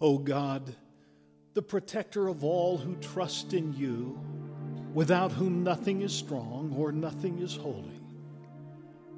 O God, the protector of all who trust in you, without whom nothing is strong or nothing is holy,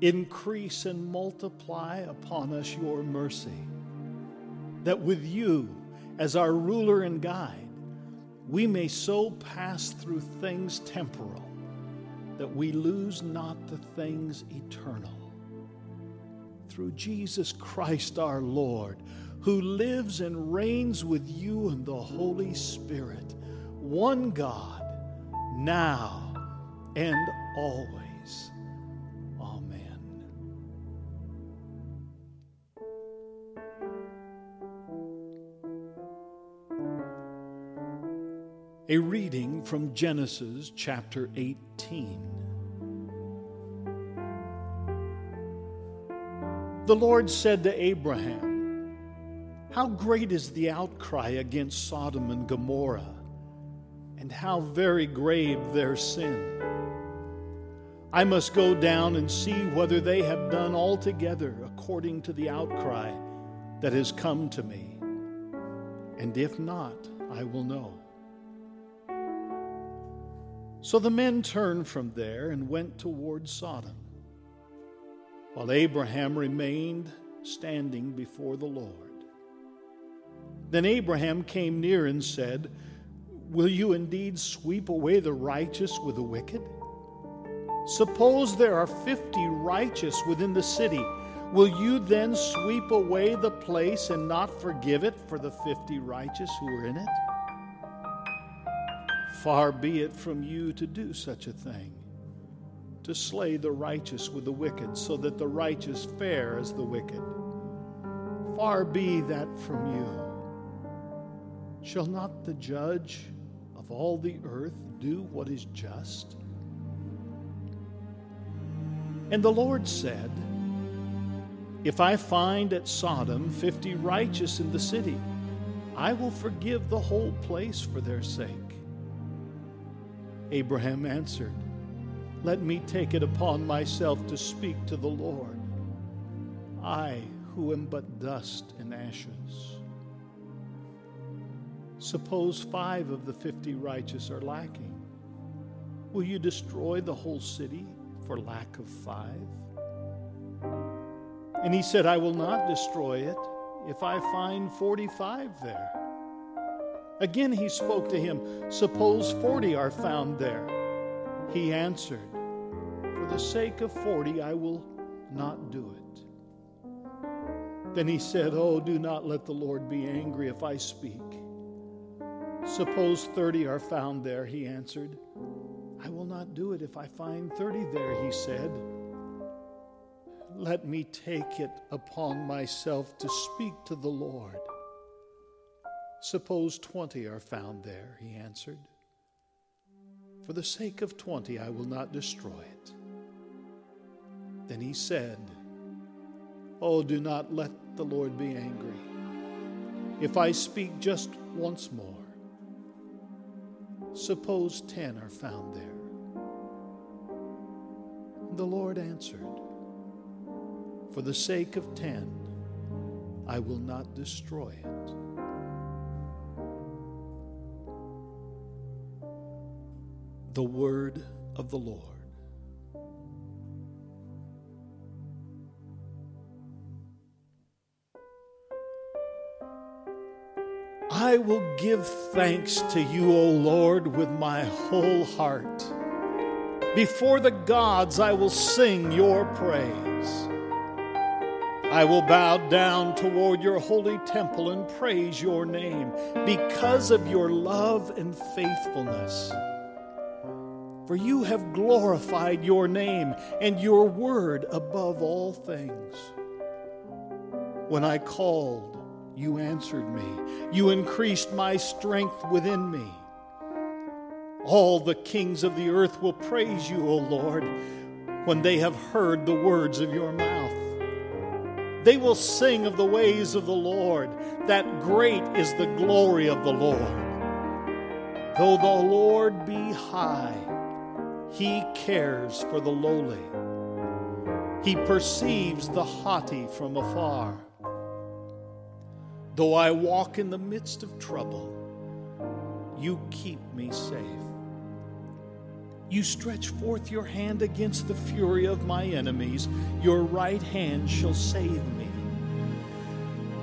increase and multiply upon us your mercy, that with you as our ruler and guide, we may so pass through things temporal that we lose not the things eternal. Through Jesus Christ our Lord, who lives and reigns with you in the Holy Spirit, one God, now and always. Amen. A reading from Genesis chapter 18. The Lord said to Abraham, how great is the outcry against Sodom and Gomorrah, and how very grave their sin. I must go down and see whether they have done altogether according to the outcry that has come to me. And if not, I will know. So the men turned from there and went toward Sodom, while Abraham remained standing before the Lord. Then Abraham came near and said, Will you indeed sweep away the righteous with the wicked? Suppose there are fifty righteous within the city. Will you then sweep away the place and not forgive it for the fifty righteous who are in it? Far be it from you to do such a thing, to slay the righteous with the wicked, so that the righteous fare as the wicked. Far be that from you. Shall not the judge of all the earth do what is just? And the Lord said, If I find at Sodom fifty righteous in the city, I will forgive the whole place for their sake. Abraham answered, Let me take it upon myself to speak to the Lord, I who am but dust and ashes. Suppose five of the fifty righteous are lacking. Will you destroy the whole city for lack of five? And he said, I will not destroy it if I find 45 there. Again he spoke to him, Suppose 40 are found there. He answered, For the sake of 40, I will not do it. Then he said, Oh, do not let the Lord be angry if I speak. Suppose 30 are found there, he answered. I will not do it if I find 30 there, he said. Let me take it upon myself to speak to the Lord. Suppose 20 are found there, he answered. For the sake of 20, I will not destroy it. Then he said, Oh, do not let the Lord be angry. If I speak just once more, Suppose ten are found there. The Lord answered, For the sake of ten, I will not destroy it. The word of the Lord. I will give thanks to you, O Lord, with my whole heart. Before the gods, I will sing your praise. I will bow down toward your holy temple and praise your name because of your love and faithfulness. For you have glorified your name and your word above all things. When I called, you answered me. You increased my strength within me. All the kings of the earth will praise you, O Lord, when they have heard the words of your mouth. They will sing of the ways of the Lord, that great is the glory of the Lord. Though the Lord be high, he cares for the lowly. He perceives the haughty from afar. Though I walk in the midst of trouble, you keep me safe. You stretch forth your hand against the fury of my enemies, your right hand shall save me.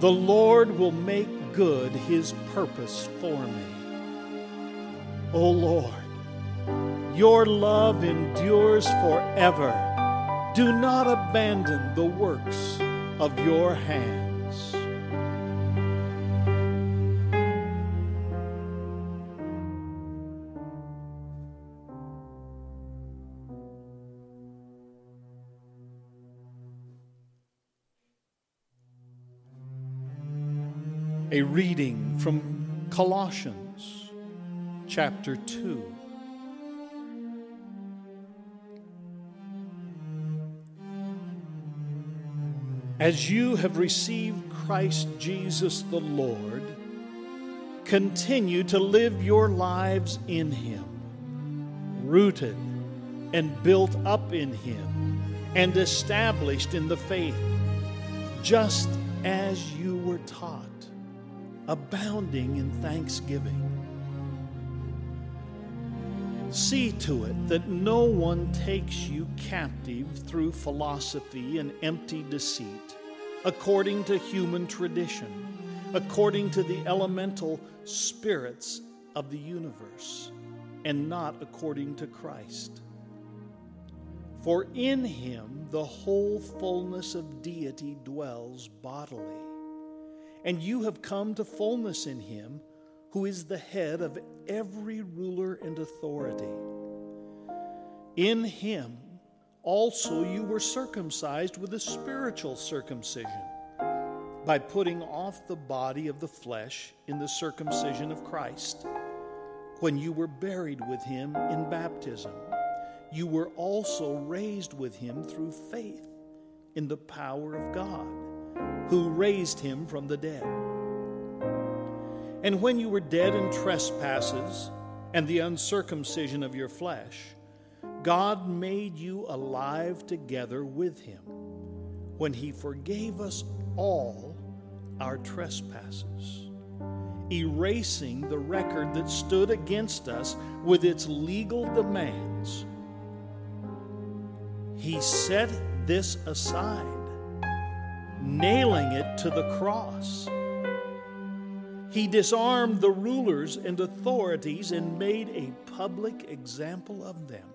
The Lord will make good his purpose for me. O Lord, your love endures forever. Do not abandon the works of your hands. A reading from Colossians chapter 2. As you have received Christ Jesus the Lord, continue to live your lives in Him, rooted and built up in Him, and established in the faith, just as you were taught, abounding in thanksgiving. See to it that no one takes you captive through philosophy and empty deceit, according to human tradition, according to the elemental spirits of the universe, and not according to Christ. For in him the whole fullness of deity dwells bodily, and you have come to fullness in him who is the head of every ruler and authority. In him also you were circumcised with a spiritual circumcision, by putting off the body of the flesh in the circumcision of Christ. When you were buried with him in baptism, you were also raised with him through faith in the power of God, who raised him from the dead. And when you were dead in trespasses and the uncircumcision of your flesh, God made you alive together with him when he forgave us all our trespasses, erasing the record that stood against us with its legal demands. He set this aside, nailing it to the cross. He disarmed the rulers and authorities and made a public example of them,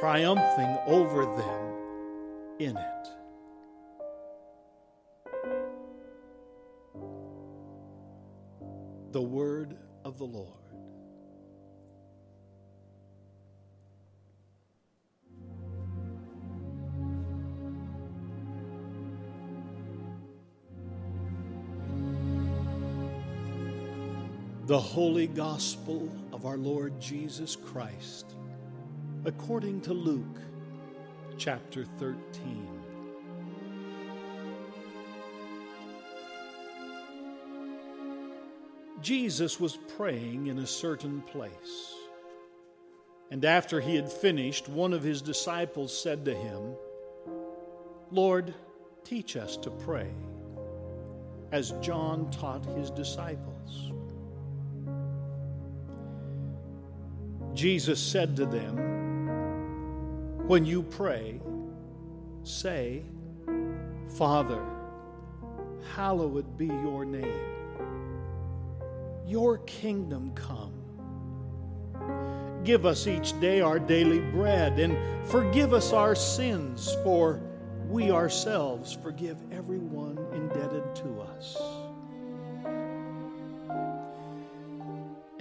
triumphing over them in it. The word of the Lord. The holy gospel of our Lord Jesus Christ, according to Luke chapter 13. Jesus was praying in a certain place. And after he had finished, one of his disciples said to him, Lord, teach us to pray, as John taught his disciples. Jesus said to them, When you pray, say, Father, hallowed be your name. Your kingdom come. Give us each day our daily bread and forgive us our sins, for we ourselves forgive everyone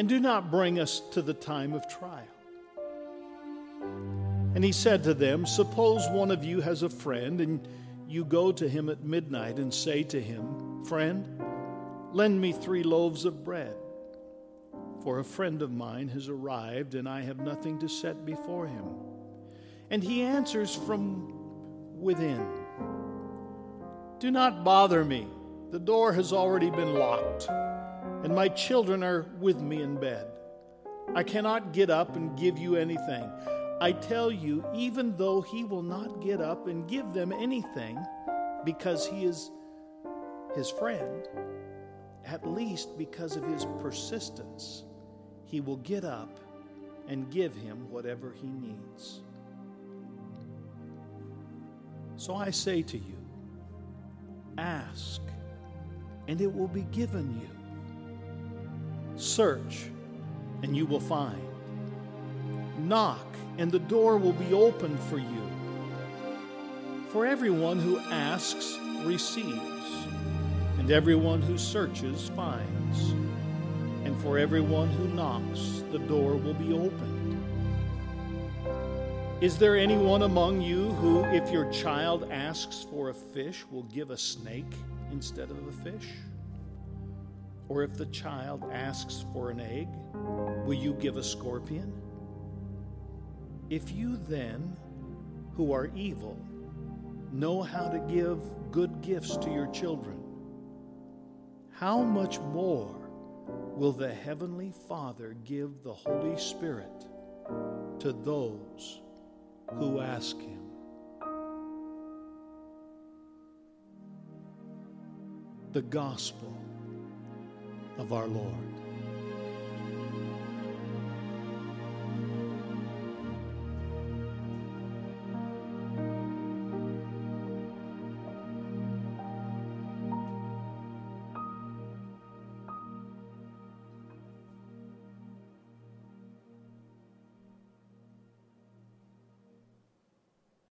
and do not bring us to the time of trial. And he said to them, Suppose one of you has a friend, and you go to him at midnight and say to him, Friend, lend me three loaves of bread, for a friend of mine has arrived, and I have nothing to set before him. And he answers from within, Do not bother me, the door has already been locked and my children are with me in bed. I cannot get up and give you anything. I tell you, even though he will not get up and give them anything because he is his friend, at least because of his persistence, he will get up and give him whatever he needs. So I say to you, ask, and it will be given you. Search, and you will find. Knock, and the door will be opened for you. For everyone who asks receives, and everyone who searches finds, and for everyone who knocks the door will be opened. Is there anyone among you who, if your child asks for a fish, will give a snake instead of a fish? Or if the child asks for an egg, will you give a scorpion? If you then, who are evil, know how to give good gifts to your children, how much more will the Heavenly Father give the Holy Spirit to those who ask him. The gospel of our Lord.